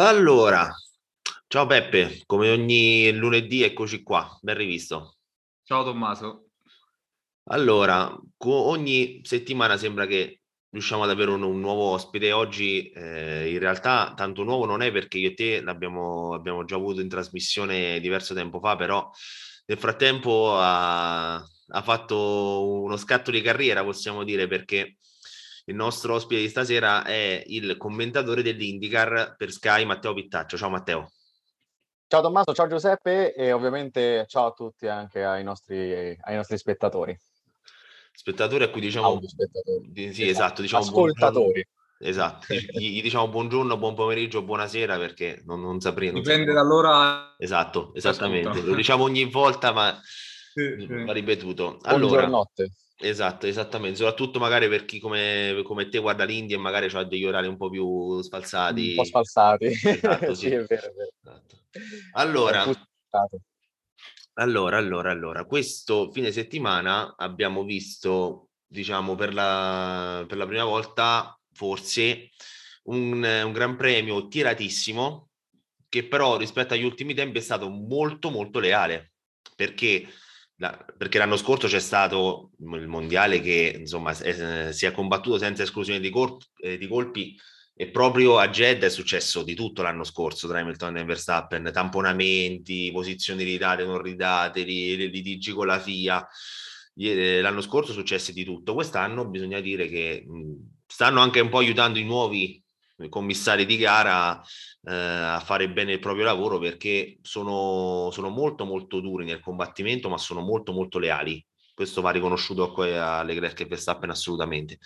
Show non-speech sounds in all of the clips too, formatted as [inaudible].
Allora, ciao Peppe, come ogni lunedì eccoci qua, ben rivisto. Ciao Tommaso. Allora, ogni settimana sembra che riusciamo ad avere un, un nuovo ospite. Oggi eh, in realtà tanto nuovo non è perché io e te l'abbiamo abbiamo già avuto in trasmissione diverso tempo fa, però nel frattempo ha, ha fatto uno scatto di carriera, possiamo dire, perché il nostro ospite di stasera è il commentatore dell'IndyCar per Sky, Matteo Pittaccio. Ciao Matteo. Ciao Tommaso, ciao Giuseppe e ovviamente ciao a tutti anche ai nostri, ai nostri spettatori. Spettatori a cui diciamo... Sì, esatto, esatto diciamo Ascoltatori. Esatto, gli, [laughs] diciamo buongiorno, buon pomeriggio, buonasera perché non, non saprei. Non Dipende dall'ora. Esatto, esattamente. Lo diciamo ogni volta, ma sì, sì. va ripetuto. Allora, Buongiornotte. Esatto, esattamente, soprattutto magari per chi come, come te guarda l'India e magari ha degli orari un po' più sfalsati. Un po' sfalsati, esatto, [laughs] sì. sì, è vero, è vero. Esatto. Allora, allora, allora, allora, questo fine settimana abbiamo visto, diciamo, per la, per la prima volta, forse, un, un gran premio tiratissimo, che però rispetto agli ultimi tempi è stato molto, molto leale, perché perché l'anno scorso c'è stato il mondiale che insomma è, si è combattuto senza esclusione di, colp, eh, di, colpi e proprio a Jed è successo di tutto l'anno scorso tra Hamilton e Verstappen, tamponamenti, posizioni ridate, non ridate, litigi con la FIA. Eh, l'anno scorso successe di tutto, quest'anno bisogna dire che mh, stanno anche un po' aiutando i nuovi commissari di gara eh, a fare bene il proprio lavoro perché sono, sono, molto molto duri nel combattimento ma sono molto molto leali. Questo va riconosciuto a Leclerc e Verstappen assolutamente.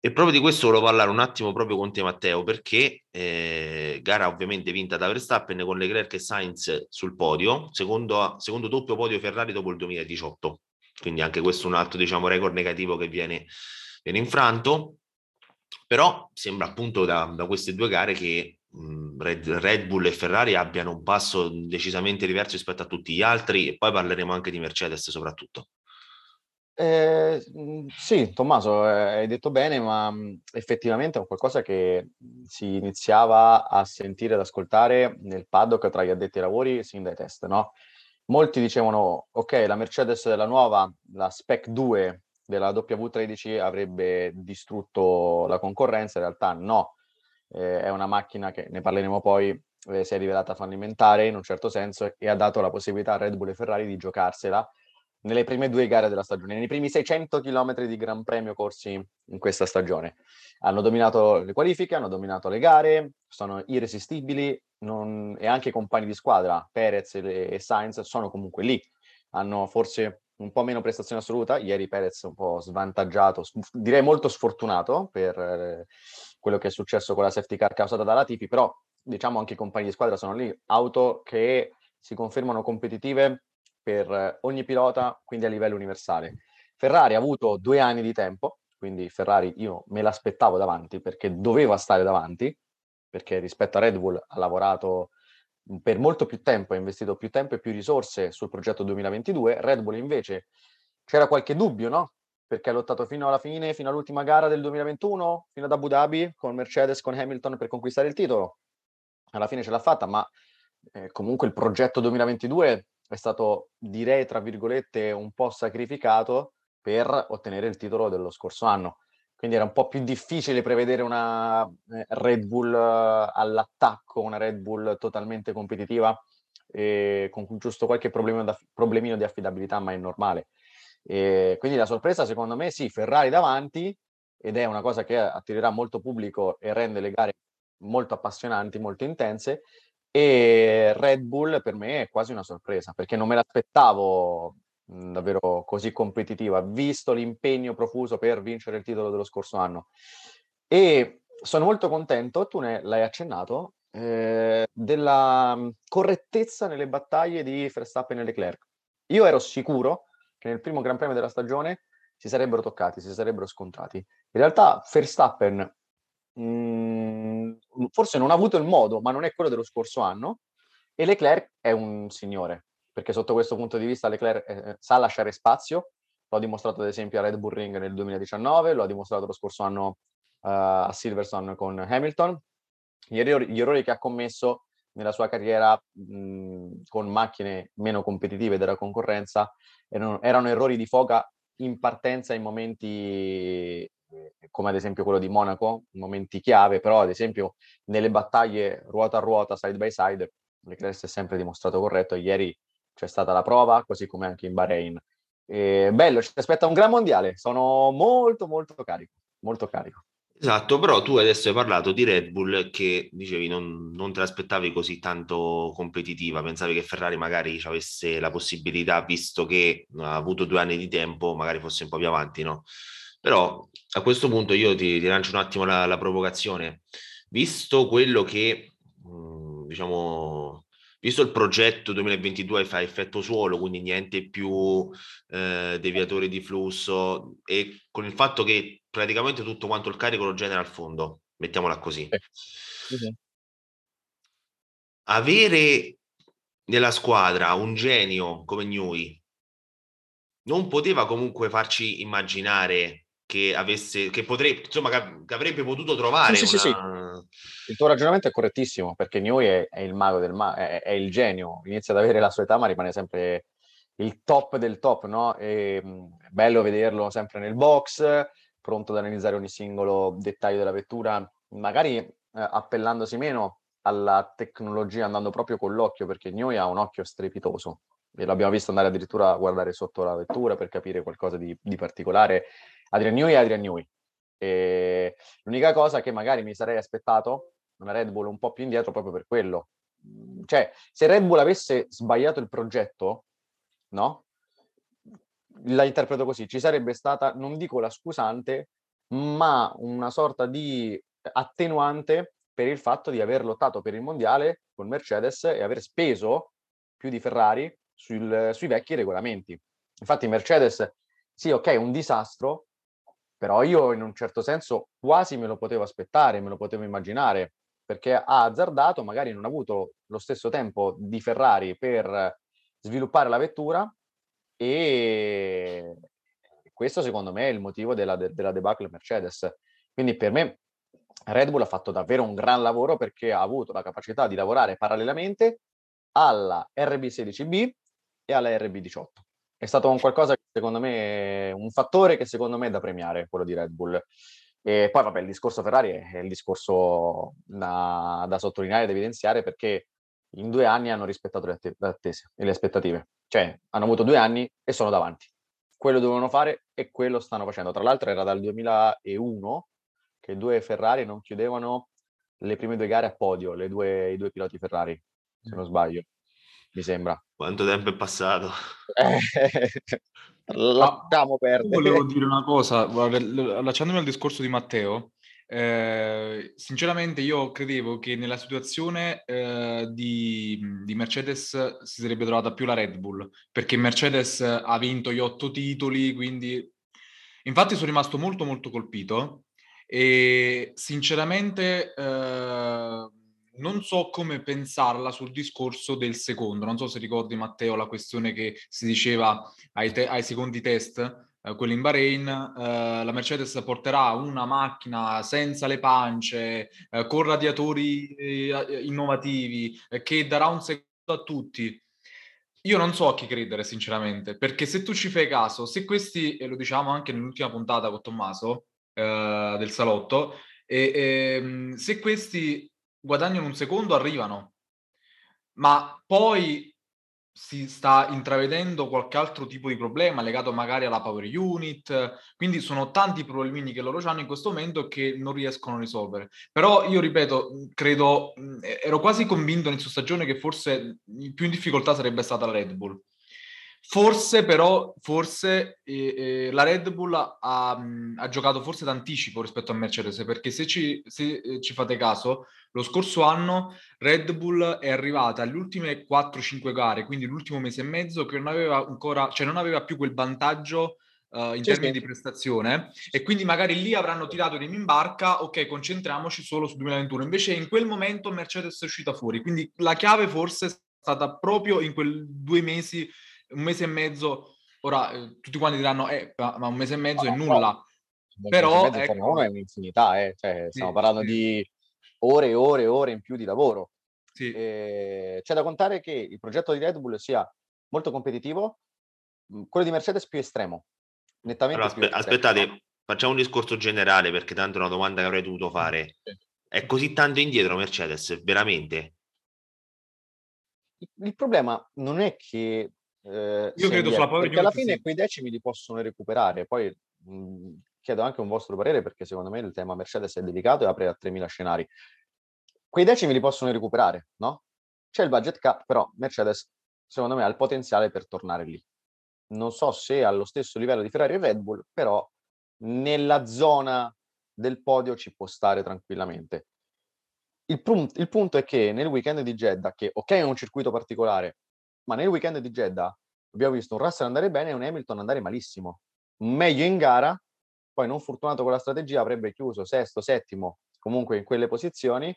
E proprio di questo volevo parlare un attimo proprio con te Matteo perché eh, gara ovviamente vinta da Verstappen con Leclerc e Sainz sul podio secondo, secondo doppio podio Ferrari dopo il 2018 quindi anche questo è un altro diciamo record negativo che viene, viene infranto. Però sembra appunto da, da queste due gare che Red, Bull e Ferrari abbiano un passo decisamente diverso rispetto a tutti gli altri e poi parleremo anche di Mercedes soprattutto. Eh, sì, Tommaso, eh, hai detto bene, ma effettivamente è qualcosa che si iniziava a sentire, ad ascoltare nel paddock tra gli addetti ai lavori sin dai test, no? Molti dicevano, ok, la Mercedes della nuova, la Spec 2, della W13 avrebbe distrutto la concorrenza, in realtà no, eh, è una macchina che ne parleremo poi, eh, si è rivelata fallimentare in un certo senso e ha dato la possibilità a Red Bull e Ferrari di giocarsela nelle prime due gare della stagione, nei primi 600 km di Gran Premio corsi in questa stagione. Hanno dominato le qualifiche, hanno dominato le gare, sono irresistibili non... e anche i compagni di squadra, Perez e, Sainz, sono comunque lì. Hanno forse un po' meno prestazione assoluta, ieri Perez un po' svantaggiato, direi molto sfortunato per quello che è successo con la safety car causata dalla Tipi, però diciamo anche i compagni di squadra sono lì, auto che si confermano competitive per ogni pilota, quindi a livello universale. Ferrari ha avuto due anni di tempo, quindi Ferrari io me l'aspettavo davanti perché doveva stare davanti, perché rispetto a Red Bull ha lavorato per molto più tempo, ha investito più tempo e più risorse sul progetto 2022. Red Bull invece c'era qualche dubbio, no? Perché ha lottato fino alla fine, fino all'ultima gara del 2021, fino ad Abu Dhabi, con Mercedes, con Hamilton per conquistare il titolo. Alla fine ce l'ha fatta, ma eh, comunque il progetto 2022 è stato, direi, tra virgolette, un po' sacrificato per ottenere il titolo dello scorso anno quindi era un po' più difficile prevedere una eh, Red Bull eh, all'attacco, una Red Bull totalmente competitiva, con giusto qualche problemino di affidabilità, ma è normale. E quindi la sorpresa, secondo me, sì, Ferrari davanti, ed è una cosa che attirerà molto pubblico e rende le gare molto appassionanti, molto intense, e Red Bull per me è quasi una sorpresa, perché non me l'aspettavo davvero così competitiva, visto l'impegno profuso per vincere il titolo dello scorso anno. E sono molto contento, tu ne l'hai accennato, eh, della correttezza nelle battaglie di Verstappen e Leclerc. Io ero sicuro che nel primo Gran Premio della stagione si sarebbero toccati, si sarebbero scontrati. In realtà Verstappen mhmm, forse non ha avuto il modo, ma non è quello dello scorso anno, e Leclerc è un signore perché sotto questo punto di vista Leclerc eh, eh, sa lasciare spazio, lo ha dimostrato ad esempio a Red Bull Ring nel 2019, lo ha dimostrato lo scorso anno uh, a Silverstone con Hamilton, gli errori, gli errori che ha commesso nella sua carriera mh, con macchine meno competitive della concorrenza erano, erano, errori di foca in partenza in momenti eh, come ad esempio quello di Monaco, momenti chiave, però ad esempio nelle battaglie ruota a ruota, side by side, Leclerc è sempre dimostrato corretto, ieri c'è stata la prova, così come anche in Bahrain. E bello, ci aspetta un gran mondiale, sono molto molto carico, molto carico. Esatto, però tu adesso hai parlato di Red Bull che dicevi non, non te l'aspettavi così tanto competitiva, pensavi che Ferrari magari avesse la possibilità, visto che ha avuto due anni di tempo, magari fosse un po' più avanti, no? Però a questo punto io ti, ti lancio un attimo la, la provocazione. Visto quello che, mh, diciamo, visto il progetto 2022 fa effetto suolo, quindi niente più eh, deviatori di flusso e con il fatto che praticamente tutto quanto il carico lo genera al fondo, mettiamola così. Eh. Avere nella squadra un genio come Newey non poteva comunque farci immaginare che avesse, che potrebbe, insomma, che avrebbe potuto trovare. Sì, una... sì, sì, Il tuo ragionamento è correttissimo perché Newey è, è il mago del mago, è, è, il genio, inizia ad avere la sua età, ma rimane sempre il top del top, no? E, è bello vederlo sempre nel box, pronto ad analizzare ogni singolo dettaglio della vettura, magari eh, appellandosi meno alla tecnologia, andando proprio con l'occhio, perché Newey ha un occhio strepitoso. E l'abbiamo visto andare addirittura a guardare sotto la vettura per capire qualcosa di, di particolare Adrian Newey e Adrian Newey. E l'unica cosa che magari mi sarei aspettato una Red Bull un po' più indietro proprio per quello. Cioè, se Red Bull avesse sbagliato il progetto, no? La interpreto così, ci sarebbe stata, non dico la scusante, ma una sorta di attenuante per il fatto di aver lottato per il mondiale con Mercedes e aver speso più di Ferrari sul, sui vecchi regolamenti. Infatti Mercedes, sì, ok, un disastro, però io in un certo senso quasi me lo potevo aspettare, me lo potevo immaginare, perché ha azzardato, magari non ha avuto lo stesso tempo di Ferrari per sviluppare la vettura e questo secondo me è il motivo della, della debacle Mercedes. Quindi per me Red Bull ha fatto davvero un gran lavoro perché ha avuto la capacità di lavorare parallelamente alla RB16B e alla RB18 è stato un qualcosa che secondo me, un fattore che secondo me è da premiare, quello di Red Bull. E poi vabbè, il discorso Ferrari è il discorso da, da sottolineare, da evidenziare, perché in due anni hanno rispettato le, attese e le aspettative. Cioè, hanno avuto due anni e sono davanti. Quello dovevano fare e quello stanno facendo. Tra l'altro era dal 2001 che due Ferrari non chiudevano le prime due gare a podio, due, i due piloti Ferrari, se non sbaglio mi sembra. Quanto tempo è passato? [laughs] lasciamo perdere. Volevo dire una cosa, allacciandomi al discorso di Matteo, eh, sinceramente io credevo che nella situazione eh, di, di, Mercedes si sarebbe trovata più la Red Bull, perché Mercedes ha vinto gli otto titoli, quindi infatti sono rimasto molto molto colpito e sinceramente... Eh, non so come pensarla sul discorso del secondo. Non so se ricordi, Matteo, la questione che si diceva ai, te- ai secondi test, eh, quelli in Bahrain. Eh, la Mercedes porterà una macchina senza le pance, eh, con radiatori eh, innovativi, eh, che darà un secondo a tutti. Io non so a chi credere, sinceramente, perché se tu ci fai caso, se questi, e lo diciamo anche nell'ultima puntata con Tommaso del salotto, e, ehm, se questi guadagnano un secondo, arrivano, ma poi si sta intravedendo qualche altro tipo di problema legato magari alla power unit, quindi sono tanti problemini che loro hanno in questo momento che non riescono a risolvere. Però io ripeto, credo, ero quasi convinto inizio stagione che forse più in difficoltà sarebbe stata la Red Bull. Forse però, forse eh, eh, la Red Bull ha, ha, giocato forse d'anticipo rispetto a Mercedes, perché se ci, se, eh, ci fate caso, lo scorso anno Red Bull è arrivata alle ultime 4-5 gare, quindi l'ultimo mese e mezzo, che non aveva ancora, cioè non aveva più quel vantaggio uh, in sì, termini di prestazione e quindi magari lì avranno tirato in barca, ok, concentriamoci solo su 2021. Invece in quel momento Mercedes è uscita fuori, quindi la chiave forse è stata proprio in quei due mesi un mese e mezzo, ora eh, tutti quanti diranno, eh, ma un mese e mezzo è nulla. No, Però ecco, è un'infinità, eh. cioè, stiamo sì, parlando sì. di ore e ore e ore in più di lavoro. Sì. Eh, c'è da contare che il progetto di Red Bull sia molto competitivo, quello di Mercedes più estremo, nettamente allora, più aspe- estremo. Aspettate, facciamo un discorso generale perché tanto è una domanda che avrei dovuto fare. È così tanto indietro Mercedes, veramente? Il problema non è che eh, io credo sulla Power perché alla fine sì. quei decimi li possono recuperare. Poi mh, chiedo anche un vostro parere perché secondo me il tema Mercedes è delicato e apre a 3.000 scenari. Quei decimi li possono recuperare, no? C'è il budget cap, però Mercedes secondo me ha il potenziale per tornare lì. Non so se allo stesso livello di Ferrari e Red Bull, però nella zona del podio ci può stare tranquillamente. Il, punt- il punto è che nel weekend di Jeddah, che ok è un circuito particolare, ma nel weekend di Jeddah abbiamo visto un Russell andare bene e un Hamilton andare malissimo. Meglio in gara, poi non fortunato con la strategia, avrebbe chiuso sesto, settimo, comunque in quelle posizioni,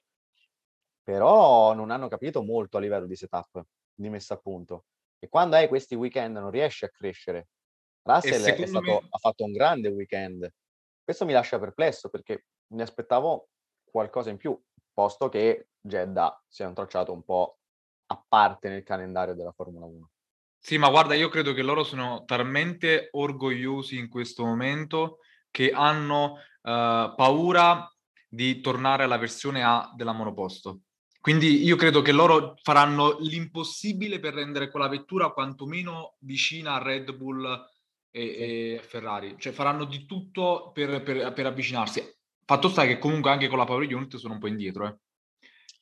però non hanno capito molto a livello di setup, di messa a punto. E quando hai questi weekend non riesci a crescere. Russell stato, me... ha fatto un grande weekend. Questo mi lascia perplesso perché mi aspettavo qualcosa in più, posto che Jeddah sia un tracciato un po' a parte nel calendario della Formula 1. Sì, ma guarda, io credo che loro sono talmente orgogliosi in questo momento che hanno uh, paura di tornare alla versione A della monoposto. Quindi io credo che loro faranno l'impossibile per rendere quella vettura quantomeno vicina a Red Bull e, e Ferrari. Cioè faranno di tutto per, per, per, avvicinarsi. Fatto sta che comunque anche con la Power Unit sono un po' indietro. Eh.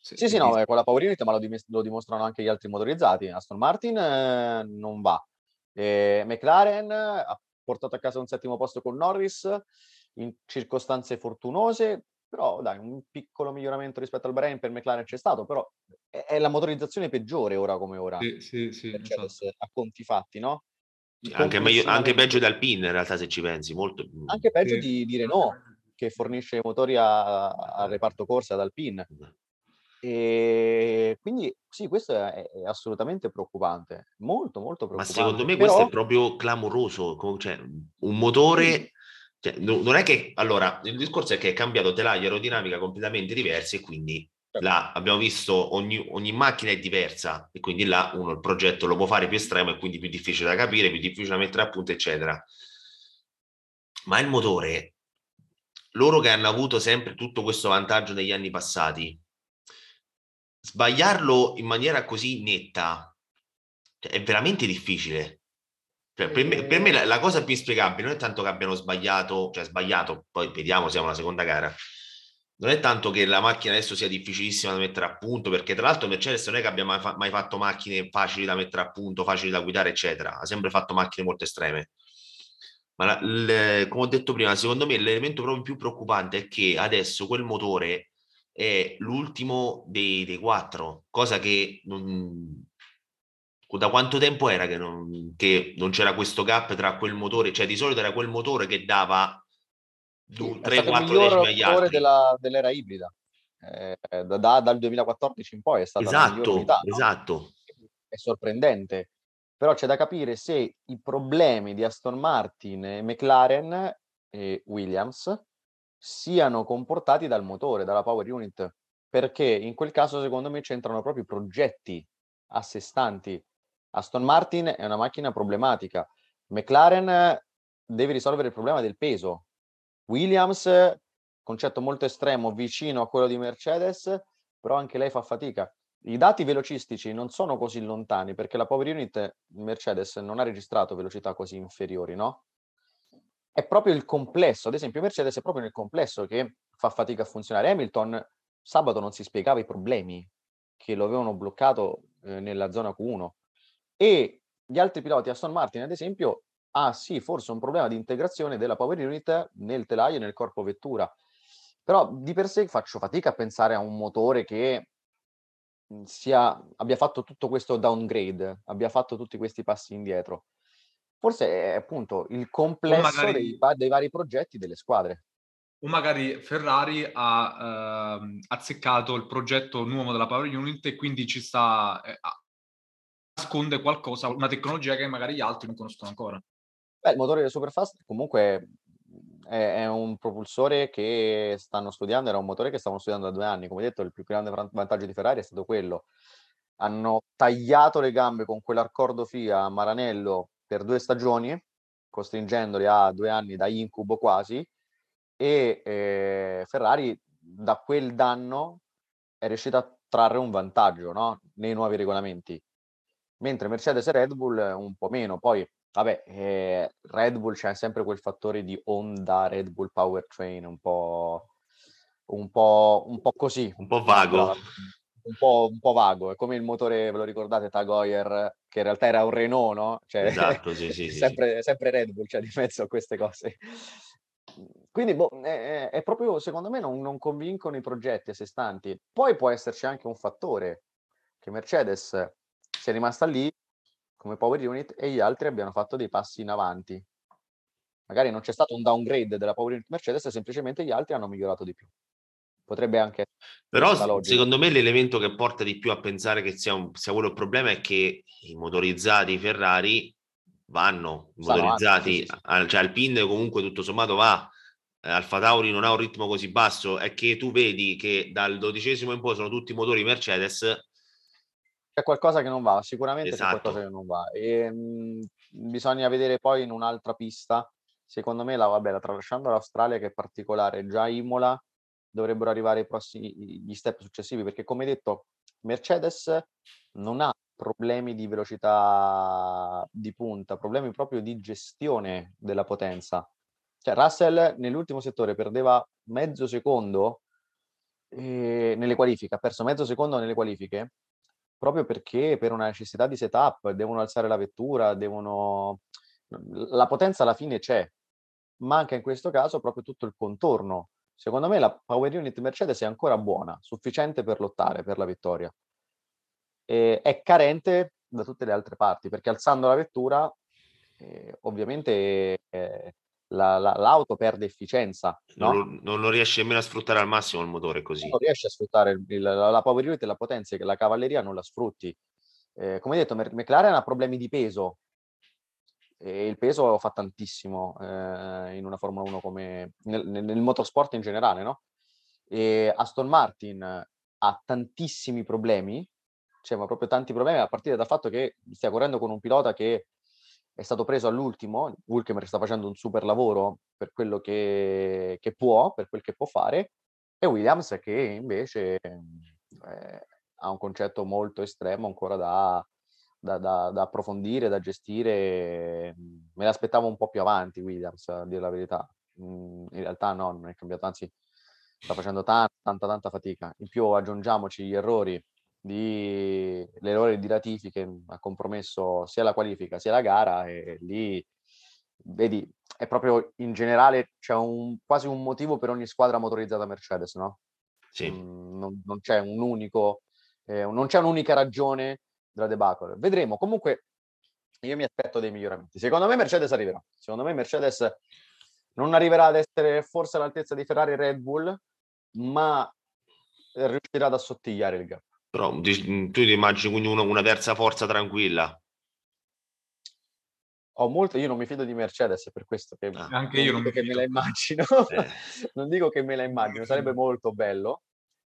Se, sì, sì, no, con la Power Unit, ma lo, dim- lo, dimostrano anche gli altri motorizzati. Aston Martin eh, non va. E McLaren ha portato a casa un settimo posto con Norris in circostanze fortunose, però dai, un piccolo miglioramento rispetto al Bahrain per McLaren c'è stato, però è, è la motorizzazione peggiore ora come ora. Sì, sì, sì. Esatto. A conti fatti, no? Anche, meglio, anche, peggio di Alpine in realtà se ci pensi, molto. Anche peggio sì. di, di, Renault che fornisce i motori al reparto corsa ad Alpine. E quindi sì, questo è, è, assolutamente preoccupante, molto molto preoccupante. Ma secondo me Però... questo è proprio clamoroso, cioè un motore cioè, non è che, allora, il discorso è che è cambiato telaio aerodinamica completamente diversi e quindi certo. là abbiamo visto ogni, ogni, macchina è diversa e quindi là uno il progetto lo può fare più estremo e quindi più difficile da capire, più difficile da mettere a punto, eccetera. Ma il motore, loro che hanno avuto sempre tutto questo vantaggio negli anni passati, sbagliarlo in maniera così netta cioè, è veramente difficile. Cioè, per, me, per me la, la, cosa più inspiegabile non è tanto che abbiano sbagliato, cioè sbagliato, poi vediamo, siamo alla seconda gara. Non è tanto che la macchina adesso sia difficilissima da mettere a punto, perché tra l'altro Mercedes non è che abbia mai, fa- mai fatto macchine facili da mettere a punto, facili da guidare, eccetera. Ha sempre fatto macchine molto estreme. Ma la, le, come ho detto prima, secondo me l'elemento proprio più preoccupante è che adesso quel motore è l'ultimo dei, dei quattro, cosa che non, da quanto tempo era che non, che non, c'era questo gap tra quel motore? Cioè, di solito era quel motore che dava 3-4 decimi agli altri. Della, dell'era ibrida. Eh, da, da, dal 2014 in poi è stata esatto, unità, no? esatto. È sorprendente. Però c'è da capire se i problemi di Aston Martin, McLaren e Williams siano comportati dal motore, dalla power unit, perché in quel caso secondo me c'entrano proprio i progetti a sé stanti Aston Martin è una macchina problematica. McLaren deve risolvere il problema del peso. Williams, concetto molto estremo, vicino a quello di Mercedes, però anche lei fa fatica. I dati velocistici non sono così lontani perché la Power Unit Mercedes non ha registrato velocità così inferiori, no? È proprio il complesso, ad esempio Mercedes è proprio nel complesso che fa fatica a funzionare. Hamilton sabato non si spiegava i problemi che lo avevano bloccato eh, nella zona Q1 e gli altri piloti Aston Martin, ad esempio, ha sì, forse un problema di integrazione della power unit nel telaio e nel corpo vettura. Però di per sé faccio fatica a pensare a un motore che mhmm, sia, abbia fatto tutto questo downgrade, abbia fatto tutti questi passi indietro. Forse è appunto il complesso magari, dei, dei, vari progetti delle squadre. O magari Ferrari ha eh, azzeccato il progetto nuovo della Power Unit e quindi ci sta, eh, nasconde qualcosa, una tecnologia che magari gli altri non conoscono ancora. Beh, il motore del Superfast comunque è, è, un propulsore che stanno studiando, era un motore che stavano studiando da due anni. Come detto, il più grande vantaggio di Ferrari è stato quello. Hanno tagliato le gambe con quell'accordo FIA a Maranello per due stagioni, costringendoli a due anni da incubo quasi, e eh, Ferrari da quel danno è riuscita a trarre un vantaggio no? nei nuovi regolamenti, mentre Mercedes e Red Bull un po' meno. Poi Vabbè, eh, Red Bull c'è sempre quel fattore di Honda, Red Bull Powertrain, un po', un po', un po così. Un po' vago. Un po', un po', vago, è come il motore, ve lo ricordate, Tagoyer, che in realtà era un Renault, no? Cioè, esatto, sì, [laughs] sì, sempre, sì. sempre Red Bull cioè, di mezzo a queste cose. Quindi boh, è, è, proprio, secondo me, non, non convincono i progetti a sé stanti. Poi può esserci anche un fattore che Mercedes sia rimasta lì come power unit e gli altri abbiano fatto dei passi in avanti. Magari non c'è stato un downgrade della power unit Mercedes, semplicemente gli altri hanno migliorato di più. Potrebbe anche Però secondo me l'elemento che porta di più a pensare che sia, un, sia quello il problema è che i motorizzati Ferrari vanno motorizzati, sì, sì, sì. cioè Alpine comunque tutto sommato va, eh, Alfa Tauri non ha un ritmo così basso, è che tu vedi che dal dodicesimo in poi sono tutti motori Mercedes c'è qualcosa che non va, sicuramente esatto. c'è qualcosa che non va. E, mh, mhmm, bisogna vedere poi in un'altra pista. Secondo me, la, vabbè, la, tralasciando l'Australia, che è particolare, già Imola dovrebbero arrivare i prossimi, gli step successivi, perché come detto, Mercedes non ha problemi di velocità di punta, problemi proprio di gestione della potenza. Cioè, Russell nell'ultimo settore perdeva mezzo secondo eh, nelle qualifiche, ha perso mezzo secondo nelle qualifiche proprio perché per una necessità di setup devono alzare la vettura, devono... La potenza alla fine c'è, manca in questo caso proprio tutto il contorno. Secondo me la power unit Mercedes è ancora buona, sufficiente per lottare per la vittoria. E è carente da tutte le altre parti, perché alzando la vettura, eh, ovviamente eh, la, la, l'auto perde efficienza. No? Non, non, lo riesce nemmeno a sfruttare al massimo il motore così. Non riesce a sfruttare il, la, la power unit e la potenza che la cavalleria non la sfrutti. Eh, come detto, McLaren ha problemi di peso e il peso fa tantissimo eh, in una Formula 1 come nel, nel, motorsport in generale, no? E Aston Martin ha tantissimi problemi, cioè ma proprio tanti problemi a partire dal fatto che stia correndo con un pilota che è stato preso all'ultimo, Hulkemer sta facendo un super lavoro per quello che, che può, per quel che può fare, e Williams che invece eh, ha un concetto molto estremo ancora da, da, da, da, approfondire, da gestire. Me l'aspettavo un po' più avanti Williams, a dire la verità. In realtà no, non è cambiato, anzi sta facendo tanta, tanta, tanta fatica. In più aggiungiamoci gli errori di l'errore di ratifiche ha compromesso sia la qualifica sia la gara e lì vedi è proprio in generale c'è un, quasi un motivo per ogni squadra motorizzata Mercedes no? Sì. Mm, non, non, c'è un unico eh, non c'è un'unica ragione della debacle vedremo comunque io mi aspetto dei miglioramenti secondo me Mercedes arriverà secondo me Mercedes non arriverà ad essere forse all'altezza di Ferrari e Red Bull ma riuscirà ad assottigliare il gap però tu ti immagini quindi una, una terza forza tranquilla? Ho molto, io non mi fido di Mercedes, per questo che, ah, anche io non che me la immagino. Eh. [laughs] non dico che me la immagino, sarebbe molto bello,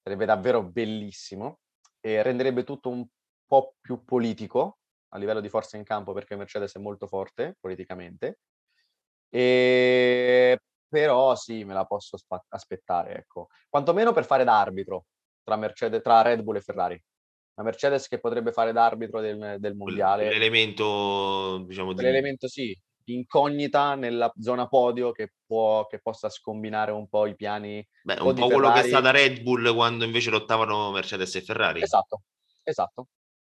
sarebbe davvero bellissimo e renderebbe tutto un po' più politico a livello di forza in campo perché Mercedes è molto forte politicamente. E... Però sì, me la posso spa- aspettare, ecco. Quantomeno per fare da arbitro, tra, Mercedes, tra Red Bull e Ferrari. La Mercedes che potrebbe fare d'arbitro del, del mondiale. L'elemento, diciamo, di... L'elemento sì, incognita nella zona podio che, può, che possa scombinare un po' i piani. Beh, un po' quello che è stata Red Bull quando invece lottavano Mercedes e Ferrari. Esatto, esatto,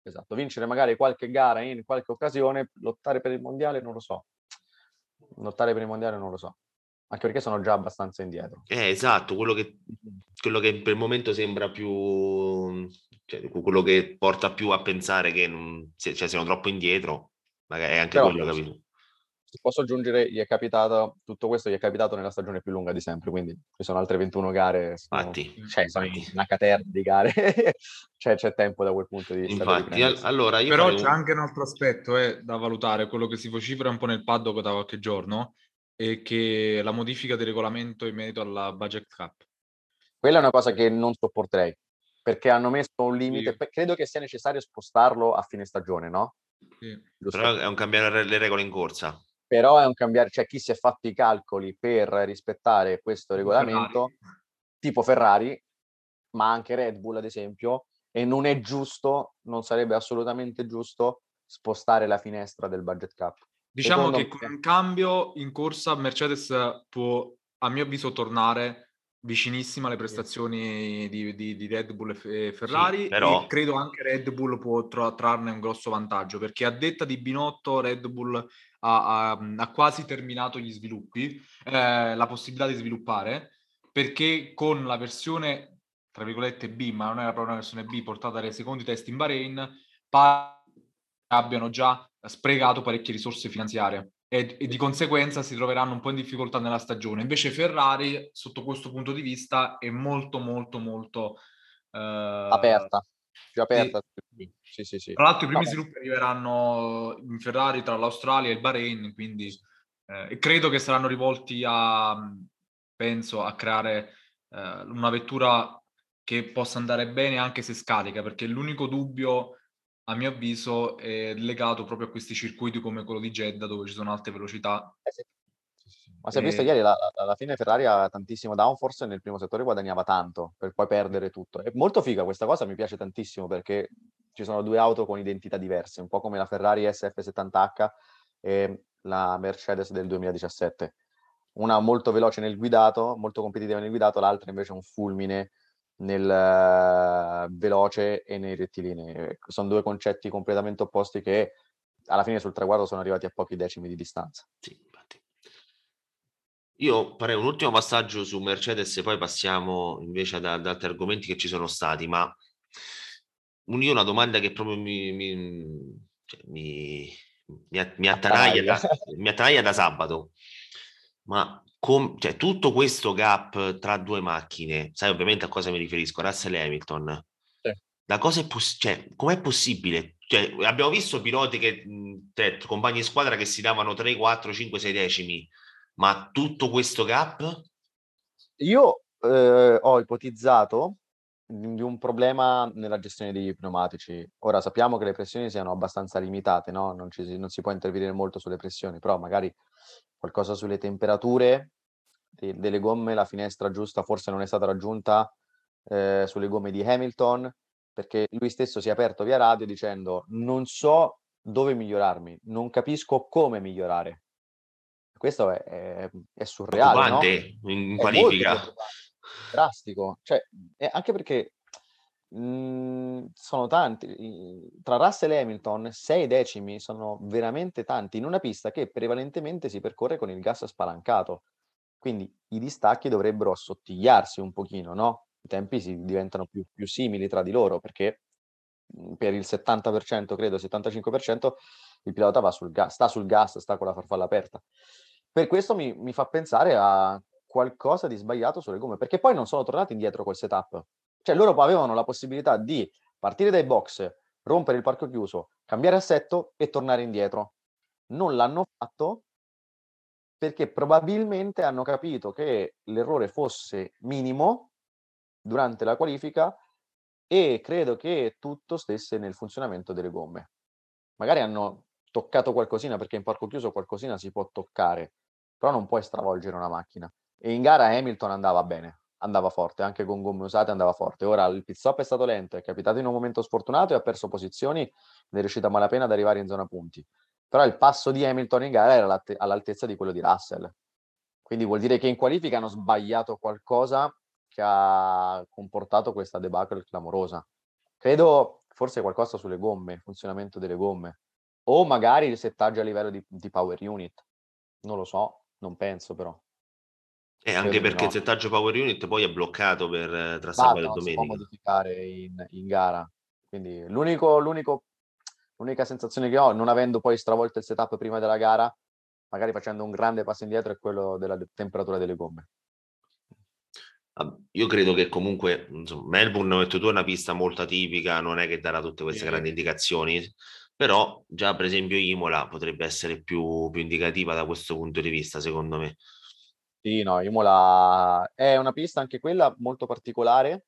esatto. Vincere magari qualche gara in qualche occasione, lottare per il mondiale non lo so. Lottare per il mondiale non lo so anche perché sono già abbastanza indietro. Eh, esatto, quello che, quello che per il momento sembra più, cioè, quello che porta più a pensare che non, cioè, siano troppo indietro, magari è anche Però, quello, capito? Posso aggiungere, gli è capitato, tutto questo gli è capitato nella stagione più lunga di sempre, quindi ci sono altre 21 gare, sono, infatti, cioè, sono infatti. una caterva di gare, [laughs] cioè, c'è tempo da quel punto di vista. Infatti, allora Però c'è un... anche un altro aspetto eh, da valutare, quello che si vocifera un po' nel paddock da qualche giorno, e che la modifica del regolamento in merito alla budget cap. Quella è una cosa che non sopporterei, perché hanno messo un limite, sì. credo che sia necessario spostarlo a fine stagione, no? Sì. Però è un cambiare le regole in corsa. Però è un cambiare, cioè chi si è fatto i calcoli per rispettare questo regolamento, Ferrari. tipo Ferrari, ma anche Red Bull ad esempio, e non è giusto, non sarebbe assolutamente giusto spostare la finestra del budget cap. Diciamo Secondo che me... con un cambio in corsa Mercedes può, a mio avviso, tornare vicinissima alle prestazioni di, di, di Red Bull e Ferrari sì, però... e credo anche Red Bull può tra- trarne un grosso vantaggio perché a detta di Binotto Red Bull ha, ha, ha quasi terminato gli sviluppi, eh, la possibilità di sviluppare perché con la versione tra virgolette B, ma non era proprio una versione B portata dai secondi test in Bahrain, pare abbiano già sprecato parecchie risorse finanziarie e, e, di conseguenza si troveranno un po' in difficoltà nella stagione. Invece Ferrari, sotto questo punto di vista, è molto, molto, molto... Eh, aperta, più aperta. Sì, sì, sì. Tra l'altro i primi Vabbè. sviluppi arriveranno in Ferrari tra l'Australia e il Bahrain, quindi eh, credo che saranno rivolti a, penso, a creare eh, una vettura che possa andare bene anche se scarica, perché l'unico dubbio, a mio avviso, è legato proprio a questi circuiti come quello di Jeddah dove ci sono alte velocità. Eh sì. Ma si è visto ieri, la, alla fine Ferrari ha tantissimo downforce e nel primo settore guadagnava tanto per poi perdere tutto. È molto figa questa cosa, mi piace tantissimo perché ci sono due auto con identità diverse, un po' come la Ferrari SF70H e la Mercedes del 2017. Una molto veloce nel guidato, molto competitiva nel guidato, l'altra invece un fulmine nel uh, veloce e nei rettilinei. Sono due concetti completamente opposti che alla fine sul traguardo sono arrivati a pochi decimi di distanza. Sì. Io farei un ultimo passaggio su Mercedes e poi passiamo invece ad, ad altri argomenti che ci sono stati, ma io una domanda che proprio mi, mi, cioè, mi, mi, attanaglia, da, mi attanaglia da sabato. Ma com- cioè, tutto questo gap tra due macchine, sai ovviamente a cosa mi riferisco, Russell e Hamilton. Sì. La cosa è poss- cioè, com'è possibile? Cioè, abbiamo visto piloti che, compagni di squadra che si davano 3, 4, 5, 6 decimi, ma tutto questo gap? Io eh, ho ipotizzato di un problema nella gestione degli pneumatici. Ora sappiamo che le pressioni siano abbastanza limitate, no? non, ci, non si può intervenire molto sulle pressioni, però magari qualcosa sulle temperature de- delle gomme, la finestra giusta forse non è stata raggiunta eh, sulle gomme di Hamilton, perché lui stesso si è aperto via radio dicendo non so dove migliorarmi, non capisco come migliorare. Questo è, è, è surreale, no? in qualifica. drastico, cioè, anche perché Mhmm, sono tanti. Tra Russell e Hamilton 6 decimi sono veramente tanti in una pista che prevalentemente si percorre con il gas spalancato. Quindi i distacchi dovrebbero assottigliarsi un pochino, no? I tempi si diventano più, più simili tra di loro perché mhmm, per il 70%, credo 75%, il pilota va sul gas, sta sul gas, sta con la farfalla aperta. Per questo mi, mi fa pensare a qualcosa di sbagliato sulle gomme, perché poi non sono tornati indietro col setup. Cioè loro avevano la possibilità di partire dai box, rompere il parco chiuso, cambiare assetto e tornare indietro. Non l'hanno fatto perché probabilmente hanno capito che l'errore fosse minimo durante la qualifica e credo che tutto stesse nel funzionamento delle gomme. Magari hanno toccato qualcosina perché in parco chiuso qualcosina si può toccare, però non puoi stravolgere una macchina. E in gara Hamilton andava bene, andava forte, anche con gomme usate andava forte. Ora il pit stop è stato lento, è capitato in un momento sfortunato e ha perso posizioni ed è riuscito a malapena ad arrivare in zona punti. Però il passo di Hamilton in gara era all'altezza di quello di Russell. Quindi vuol dire che in qualifica hanno sbagliato qualcosa che ha comportato questa debacle clamorosa. Credo forse qualcosa sulle gomme, il funzionamento delle gomme, o magari il settaggio a livello di, di power unit. Non lo so, non penso però. E anche perché no. il settaggio Power Unit poi è bloccato per eh, tra sabato e domenica. Si può modificare in, in gara. Quindi l'unico, l'unico, l'unica sensazione che ho, non avendo poi stravolto il setup prima della gara, magari facendo un grande passo indietro, è quello della temperatura delle gomme. Io credo che comunque insomma, Melbourne, ho detto tu, è una pista molto atipica, non è che darà tutte queste sì. grandi indicazioni, però già per esempio Imola potrebbe essere più, più indicativa da questo punto di vista, secondo me. Sì, no, Imola è una pista anche quella molto particolare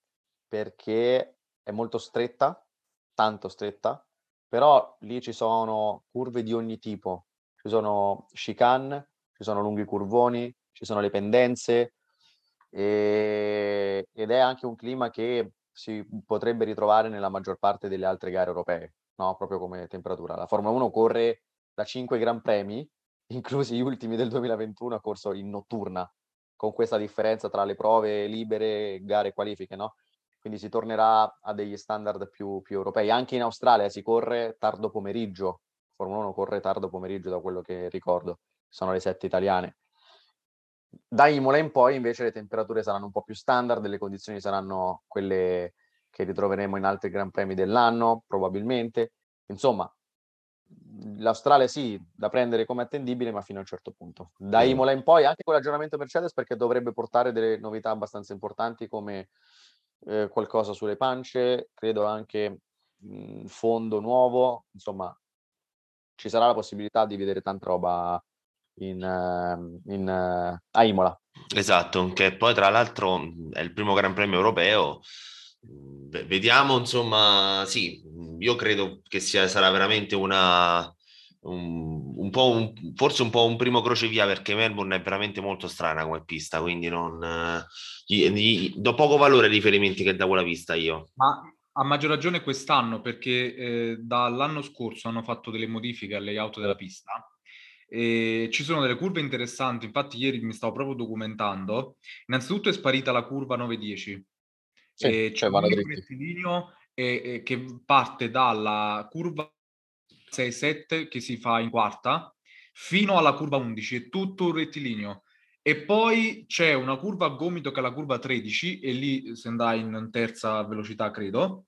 perché è molto stretta, tanto stretta, però lì ci sono curve di ogni tipo, ci sono chicane, ci sono lunghi curvoni, ci sono le pendenze e, ed è anche un clima che si potrebbe ritrovare nella maggior parte delle altre gare europee, no? proprio come temperatura. La Formula 1 corre da 5 Gran Premi, [laughs] inclusi gli ultimi del 2021, ha corso in notturna, con questa differenza tra le prove libere, gare e qualifiche, no? Quindi si tornerà a degli standard più, più europei. Anche in Australia si corre tardo pomeriggio, Formula 1 corre tardo pomeriggio da quello che ricordo, sono le 7 italiane. Da Imola in poi invece le temperature saranno un po' più standard, le condizioni saranno quelle che ritroveremo in altri Gran Premi dell'anno, probabilmente. Insomma, l'Australia sì, da prendere come attendibile, ma fino a un certo punto. Da Imola in poi, anche con l'aggiornamento Mercedes, perché dovrebbe portare delle novità abbastanza importanti come eh, qualcosa sulle pance, credo anche mh, fondo nuovo, insomma, ci sarà la possibilità di vedere tanta roba in, ehm, in, uh, a Imola. Esatto, che poi tra l'altro è il primo Gran Premio europeo. Vediamo, insomma, sì, io credo che sia, sarà veramente una, un, un po' un, forse un po' un primo crocevia perché Melbourne è veramente molto strana come pista, quindi non, gli, gli, do poco valore ai riferimenti che da quella vista io. Ma a maggior ragione quest'anno perché eh, dall'anno scorso hanno fatto delle modifiche al layout della pista e ci sono delle curve interessanti, infatti ieri mi stavo proprio documentando. Innanzitutto è sparita la curva 910. Sì, e c'è un rettilineo e, e, che parte dalla curva 6-7 che si fa in quarta fino alla curva 11, è tutto un rettilineo. E poi c'è una curva a gomito che è la curva 13 e lì si andrà in terza velocità, credo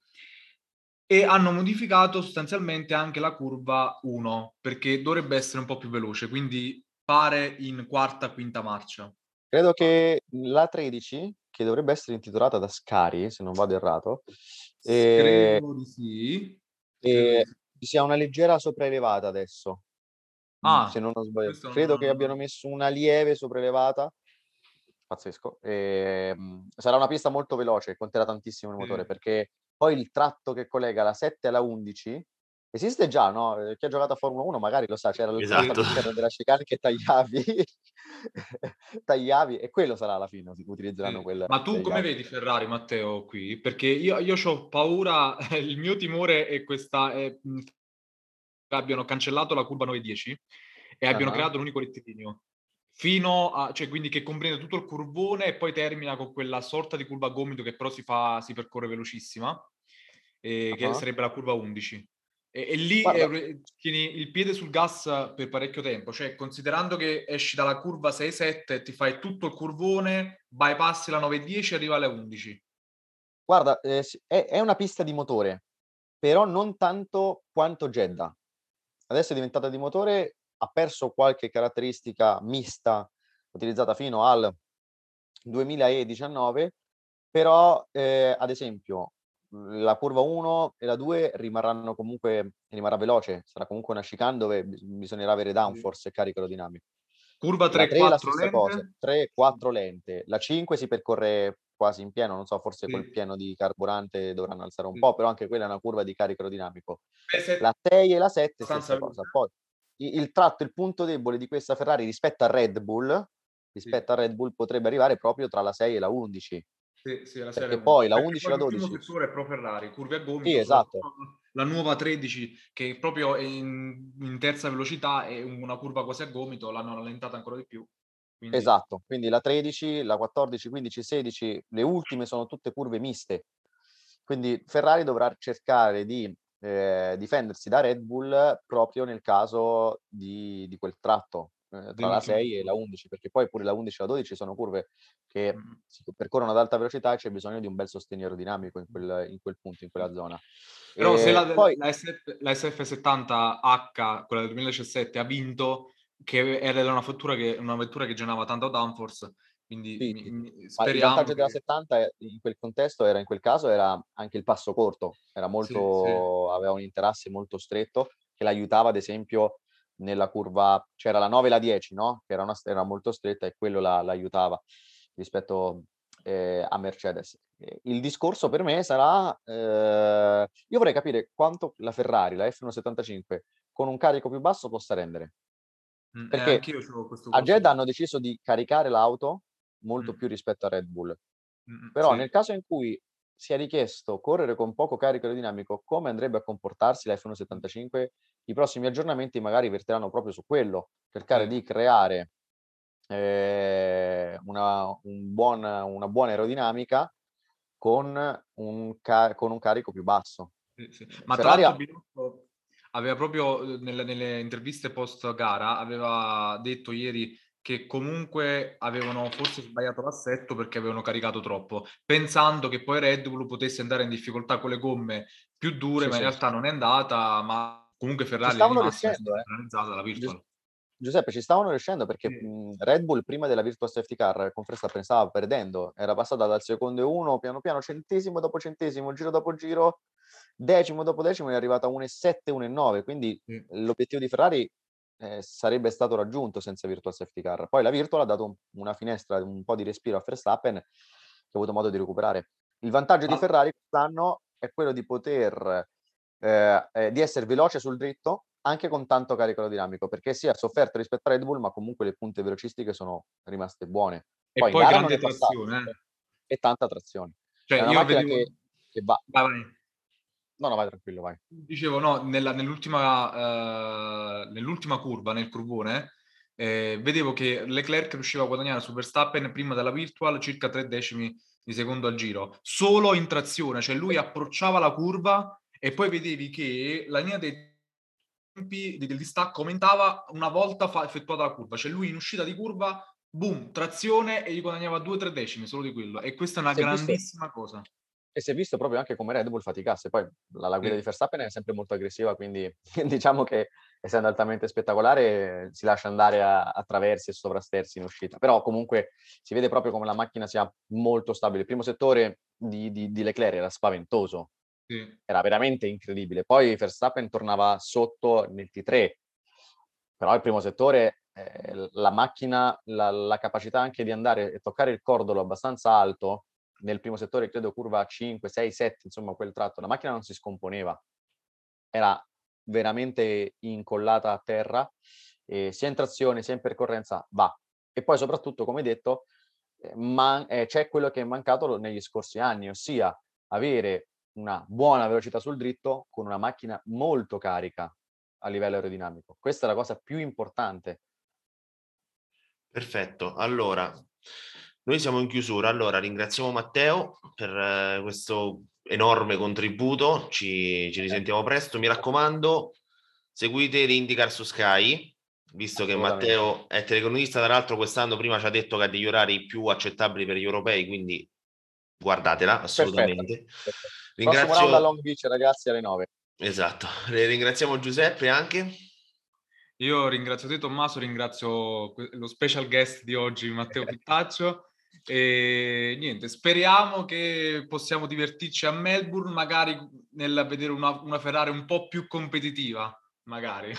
e hanno modificato sostanzialmente anche la curva 1 perché dovrebbe essere un po' più veloce, quindi pare in quarta, quinta marcia. Credo che la 13, che dovrebbe essere intitolata da Scari, se non vado errato, eh, Credo di sì. E ci sia una leggera sopraelevata adesso. Ah, se non ho sbagliato. Credo non... che abbiano messo una lieve sopraelevata. Pazzesco. E, ehm, sarà una pista molto veloce, conterà tantissimo il motore, mm. perché poi il tratto che collega la 7 alla 11 esiste già, no? Chi ha giocato a Formula 1 magari lo sa, c'era esatto. della chicane che tagliavi, [laughs] tagliavi e quello sarà alla fine, utilizzeranno sì. quella. Ma tu come vedi Ferrari, Matteo, qui? Perché io, io ho paura, [laughs] il mio timore è questa, è, abbiano cancellato la curva 910 e abbiano uh-huh. creato un unico rettilineo fino a, cioè quindi che comprende tutto il curvone e poi termina con quella sorta di curva a gomito che però si fa, si percorre velocissima, eh, uh-huh. che sarebbe la curva 11. E, e lì eh, tieni il piede sul gas per parecchio tempo, cioè considerando che esci dalla curva 6-7, ti fai tutto il curvone, bypassi la 9-10 e arriva alle 11. Guarda, eh, è, è una pista di motore, però non tanto quanto Jeddah. Adesso è diventata di motore ha perso qualche caratteristica mista utilizzata fino al 2019, però eh, ad esempio la curva 1 e la 2 rimarranno comunque, rimarrà veloce, sarà comunque una chicane dove bisognerà avere downforce e carico aerodinamico. Curva 3, 3 4 lente. Cosa, 3, 4 lente. La 5 si percorre quasi in pieno, non so, forse sì. col pieno di carburante dovranno alzare un sì. po', però anche quella è una curva di carico aerodinamico. La 6 e la 7 stessa cosa. Poi il tratto, il punto debole di questa Ferrari rispetto a Red Bull, rispetto sì. a Red Bull potrebbe arrivare proprio tra la 6 e la 11. Sì, sì, la Perché poi la 11 e la 12. Il settore è pro Ferrari, curve a gomito. Sì, esatto. La nuova 13 che proprio in, in, terza velocità è una curva quasi a gomito, l'hanno rallentata ancora di più. Quindi... Esatto, quindi la 13, la 14, 15, 16, le ultime sono tutte curve miste. Quindi Ferrari dovrà cercare di eh, difendersi da Red Bull proprio nel caso di, di quel tratto eh, tra la 6 e la 11, perché poi pure la 11 e la 12 sono curve che si percorrono ad alta velocità e c'è bisogno di un bel sostegno aerodinamico in quel, in quel punto, in quella zona. Però e se la, poi... la, SF, la SF70H, quella del 2017, ha vinto, che era una vettura che, una vettura che generava tanto downforce, quindi sì, mi, mi, speriamo. Il vantaggio che... della 70 in quel contesto era, in quel caso, era anche il passo corto, era molto, sì, sì. aveva un interasse molto stretto che l'aiutava ad esempio nella curva, c'era la 9 e la 10, no? Che era, una, era molto stretta e quello la, l'aiutava rispetto eh, a Mercedes. Il discorso per me sarà, eh, io vorrei capire quanto la Ferrari, la F175, con un carico più basso possa rendere. Mm, eh, Perché eh, a Jeddah hanno deciso di caricare l'auto molto mm. più rispetto a Red Bull. Mm, Però sì. nel caso in cui sia richiesto correre con poco carico aerodinamico, come andrebbe a comportarsi la F175, i prossimi aggiornamenti magari verteranno proprio su quello, cercare di creare eh, una, un buon, una buona aerodinamica con un, ca- con un carico più basso. Sì, sì. Ma Ferrari tra l'altro aveva proprio nelle, nelle interviste post gara, aveva detto ieri che comunque avevano forse sbagliato l'assetto perché avevano caricato troppo, pensando che poi Red Bull potesse andare in difficoltà con le gomme più dure, sì, ma in realtà non è andata, ma comunque Ferrari è rimasta eh. dalla virtual. Giuseppe, ci stavano riuscendo perché sì. mh, Red Bull prima della Virtual Safety Car con Verstappen stava perdendo, era passata dal secondo e uno, piano piano centesimo dopo centesimo, giro dopo giro, decimo dopo decimo è arrivata a 1,7, 1,9, quindi sì. l'obiettivo di Ferrari eh, sarebbe stato raggiunto senza Virtual Safety Car. Poi la Virtual ha dato un, una finestra, un po' di respiro a Verstappen che ha avuto modo di recuperare. Il vantaggio ah. di Ferrari quest'anno è quello di poter, eh, eh, di essere veloce sul dritto anche con tanto carico aerodinamico, perché si è sofferto rispetto a Red Bull, ma comunque le punte velocistiche sono rimaste buone. E poi, grande trazione. Eh. E tanta trazione. Cioè, io vedevo... che, che va... Vai. No, no, vai tranquillo, vai. Dicevo, no, nella, nell'ultima, uh, nell'ultima curva, nel curvone, eh, vedevo che Leclerc riusciva a guadagnare su Verstappen prima della virtual circa tre decimi di secondo al giro, solo in trazione, cioè lui approcciava la curva e poi vedevi che la linea dei tempi del distacco aumentava una volta fa- effettuata la curva, cioè lui in uscita di curva, boom, trazione e gli guadagnava due o tre decimi solo di quello e questa è una grandissima visto? cosa e si è visto proprio anche come Red Bull faticasse. Poi la, la guida mm. di Verstappen è sempre molto aggressiva, quindi [laughs] diciamo che essendo altamente spettacolare si lascia andare a, attraversi e sovrastersi in uscita. Però comunque si vede proprio come la macchina sia molto stabile. Il primo settore di, di, di Leclerc era spaventoso, sì. era veramente incredibile. Poi Verstappen tornava sotto nel T3, però il primo settore, eh, la macchina, la, la capacità anche di andare e toccare il cordolo abbastanza alto, nel primo settore credo curva 5, 6, 7, insomma quel tratto, la macchina non si scomponeva, era veramente incollata a terra, eh, sia in trazione sia in percorrenza va. E poi soprattutto, come detto, eh, man- eh, c'è quello che è mancato negli scorsi anni, ossia avere una buona velocità sul dritto con una macchina molto carica a livello aerodinamico. Questa è la cosa più importante. Perfetto, allora noi siamo in chiusura, allora ringraziamo Matteo per eh, questo enorme contributo, ci, ci, risentiamo presto, mi raccomando seguite l'Indicar su Sky, visto che Matteo è telecronista, tra l'altro quest'anno prima ci ha detto che ha degli orari più accettabili per gli europei, quindi guardatela assolutamente. Perfetto, perfetto. Ringrazio... da Long Beach ragazzi alle 9. Esatto, ringraziamo Giuseppe anche. Io ringrazio te Tommaso, ringrazio lo special guest di oggi Matteo [laughs] Pittaccio e niente, speriamo che possiamo divertirci a Melbourne, magari nel vedere una, una Ferrari un po' più competitiva, magari.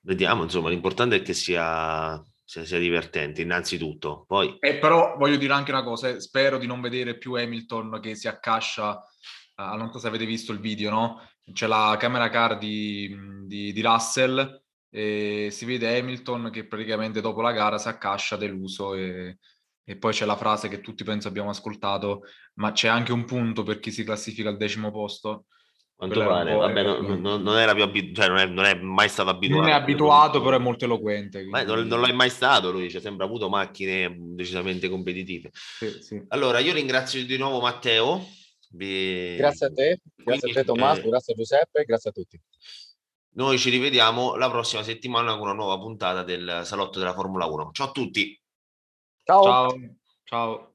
Vediamo, insomma, l'importante è che sia, sia, sia divertente, innanzitutto. Poi... Eh, però voglio dire anche una cosa, eh, spero di non vedere più Hamilton che si accascia, uh, non so se avete visto il video, no? C'è la camera car di, di, di Russell e si vede Hamilton che praticamente dopo la gara si accascia deluso e e poi c'è la frase che tutti penso abbiamo ascoltato, ma c'è anche un punto per chi si classifica al decimo posto. Quanto pare, vabbè, non, non, non, era più abituato, cioè non è, non è, mai stato abituato. Non è abituato, però è molto eloquente. Quindi... Non, non l'hai mai stato lui, c'è sempre avuto macchine decisamente competitive. Sì, sì. Allora, io ringrazio di nuovo Matteo. Vi... Grazie a te, grazie quindi, a te Tommaso, eh... grazie a Giuseppe, grazie a tutti. Noi ci rivediamo la prossima settimana con una nuova puntata del Salotto della Formula 1. Ciao a tutti! Ciao. Ciao. Ciao.